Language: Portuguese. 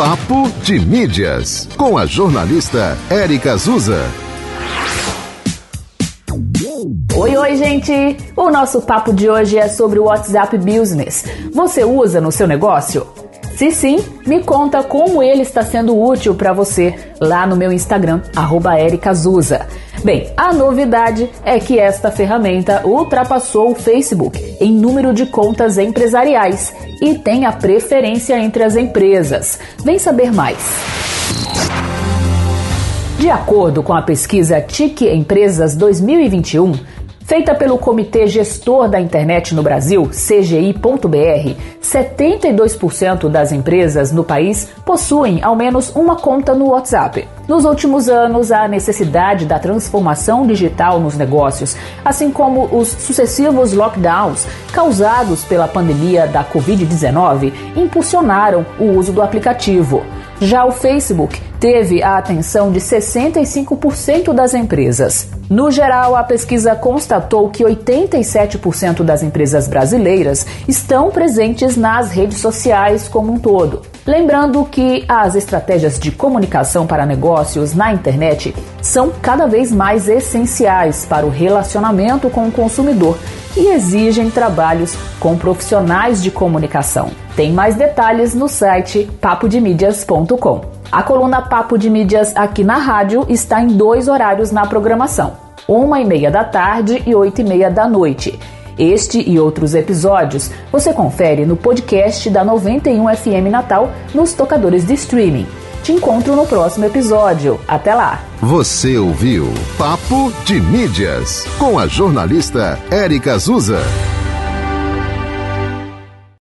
Papo de Mídias, com a jornalista Érica Azusa. Oi, oi, gente! O nosso papo de hoje é sobre o WhatsApp Business. Você usa no seu negócio? Se sim, me conta como ele está sendo útil para você lá no meu Instagram, @ericazusa. Bem, a novidade é que esta ferramenta ultrapassou o Facebook em número de contas empresariais e tem a preferência entre as empresas. Vem saber mais. De acordo com a pesquisa TIC Empresas 2021, Feita pelo Comitê Gestor da Internet no Brasil, CGI.br, 72% das empresas no país possuem ao menos uma conta no WhatsApp. Nos últimos anos, a necessidade da transformação digital nos negócios, assim como os sucessivos lockdowns causados pela pandemia da Covid-19, impulsionaram o uso do aplicativo. Já o Facebook teve a atenção de 65% das empresas. No geral, a pesquisa constatou que 87% das empresas brasileiras estão presentes nas redes sociais como um todo. Lembrando que as estratégias de comunicação para negócios na internet são cada vez mais essenciais para o relacionamento com o consumidor e exigem trabalhos com profissionais de comunicação. Tem mais detalhes no site papodemídias.com. A coluna Papo de Mídias aqui na rádio está em dois horários na programação: uma e meia da tarde e oito e meia da noite. Este e outros episódios você confere no podcast da 91 FM Natal nos tocadores de streaming. Te encontro no próximo episódio. Até lá! Você ouviu Papo de Mídias com a jornalista Érica Azusa.